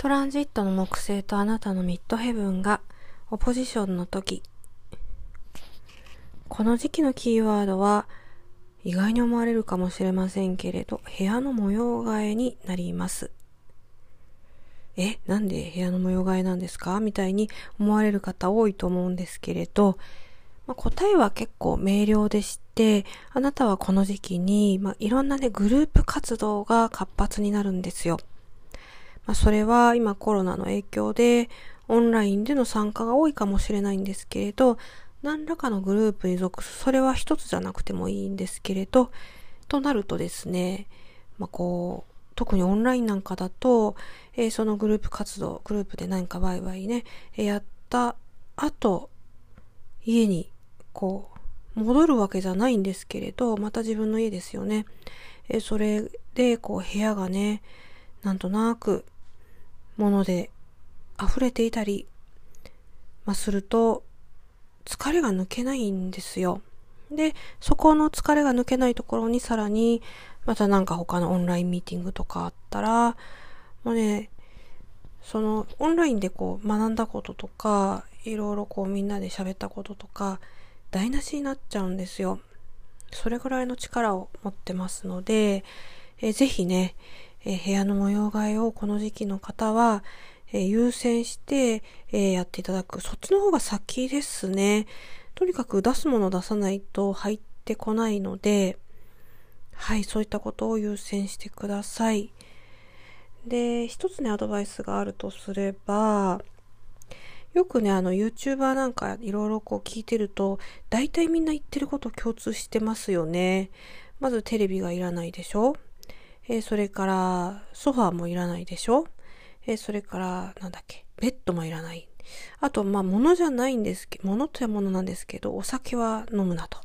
トランジットの木星とあなたのミッドヘブンがオポジションの時。この時期のキーワードは意外に思われるかもしれませんけれど、部屋の模様替えになります。え、なんで部屋の模様替えなんですか？みたいに思われる方多いと思うんですけれど、まあ、答えは結構明瞭でして、あなたはこの時期に、まあ、いろんなね、グループ活動が活発になるんですよ。まあ、それは今コロナの影響でオンラインでの参加が多いかもしれないんですけれど、何らかのグループに属す、それは一つじゃなくてもいいんですけれど、となるとですね、まあ、こう、特にオンラインなんかだと、えー、そのグループ活動、グループで何かワイワイね、やった後、家にこう、戻るわけじゃないんですけれど、また自分の家ですよね。それで、こう、部屋がね、なんとなく、もので溢れていたり、まあ、すると、疲れが抜けないんですよ。で、そこの疲れが抜けないところにさらに、またなんか他のオンラインミーティングとかあったら、もうね、そのオンラインでこう学んだこととか、いろいろこうみんなで喋ったこととか、台無しになっちゃうんですよ。それぐらいの力を持ってますので、えぜひね、え部屋の模様替えをこの時期の方は、え優先して、えやっていただく。そっちの方が先ですね。とにかく出すもの出さないと入ってこないので、はい、そういったことを優先してください。で、一つね、アドバイスがあるとすれば、よくね、あの、YouTuber なんかいろいろこう聞いてると、大体みんな言ってること共通してますよね。まずテレビがいらないでしょえー、それから、ソファーもいらないでしょ？えー、それから、なんだっけ、ベッドもいらない。あと、まあ、物じゃないんですけど、物というものなんですけど、お酒は飲むなと。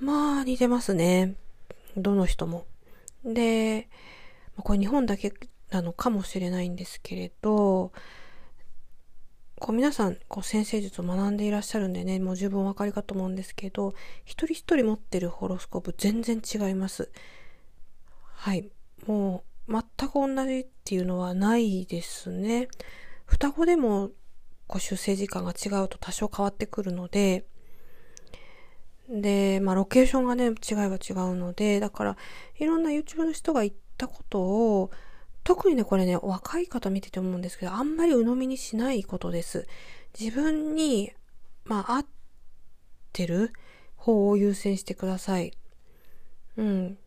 まあ、似てますね。どの人も。で、これ日本だけなのかもしれないんですけれど、こう皆さん、こう先生術を学んでいらっしゃるんでね、もう十分お分かりかと思うんですけど、一人一人持ってるホロスコープ全然違います。はい。もう、全く同じっていうのはないですね。双子でも、こう出生時間が違うと多少変わってくるので、で、まあ、ロケーションがね、違いが違うので、だから、いろんな YouTube の人が言ったことを、特にね、これね、若い方見てて思うんですけど、あんまり鵜呑みにしないことです。自分に、まあ、合ってる方を優先してください。うん。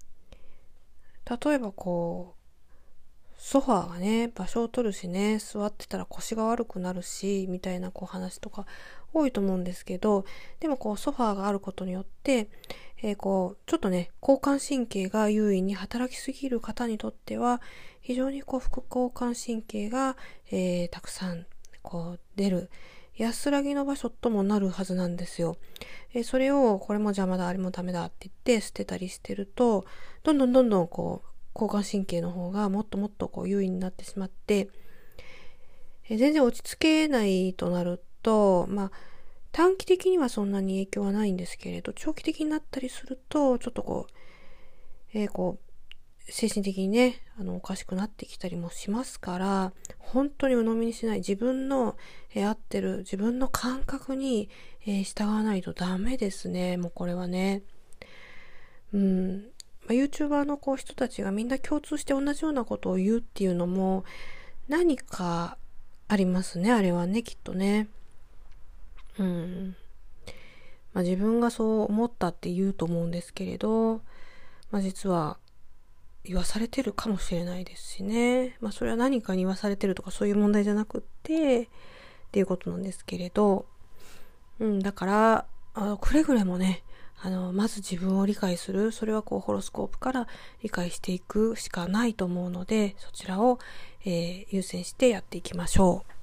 例えばこう、ソファーがね、場所を取るしね、座ってたら腰が悪くなるし、みたいなこう話とか多いと思うんですけど、でもこうソファーがあることによって、えー、こう、ちょっとね、交感神経が優位に働きすぎる方にとっては、非常にこう副交感神経が、えー、たくさんこう出る、安らぎの場所ともなるはずなんですよ。え、それを、これも邪魔だ、あれもダメだって言って捨てたりしてると、どんどんどんどんこう、交感神経の方がもっともっとこう優位になってしまって、え全然落ち着けないとなると、まあ、短期的にはそんなに影響はないんですけれど、長期的になったりすると、ちょっとこう、えー、こう、精神的にね、あの、おかしくなってきたりもしますから、本当に鵜呑みにしない、自分の、え、合ってる、自分の感覚に、え、従わないとダメですね、もうこれはね。うん。まあ、YouTuber のこう人たちがみんな共通して同じようなことを言うっていうのも何かありますね、あれはね、きっとね。うん。まあ、自分がそう思ったって言うと思うんですけれど、まあ、実は言わされてるかもしれないですしね。まあ、それは何かに言わされてるとかそういう問題じゃなくって、っていうことなんですけれど、うん、だから、あくれぐれもね、あの、まず自分を理解する。それはこう、ホロスコープから理解していくしかないと思うので、そちらを、えー、優先してやっていきましょう。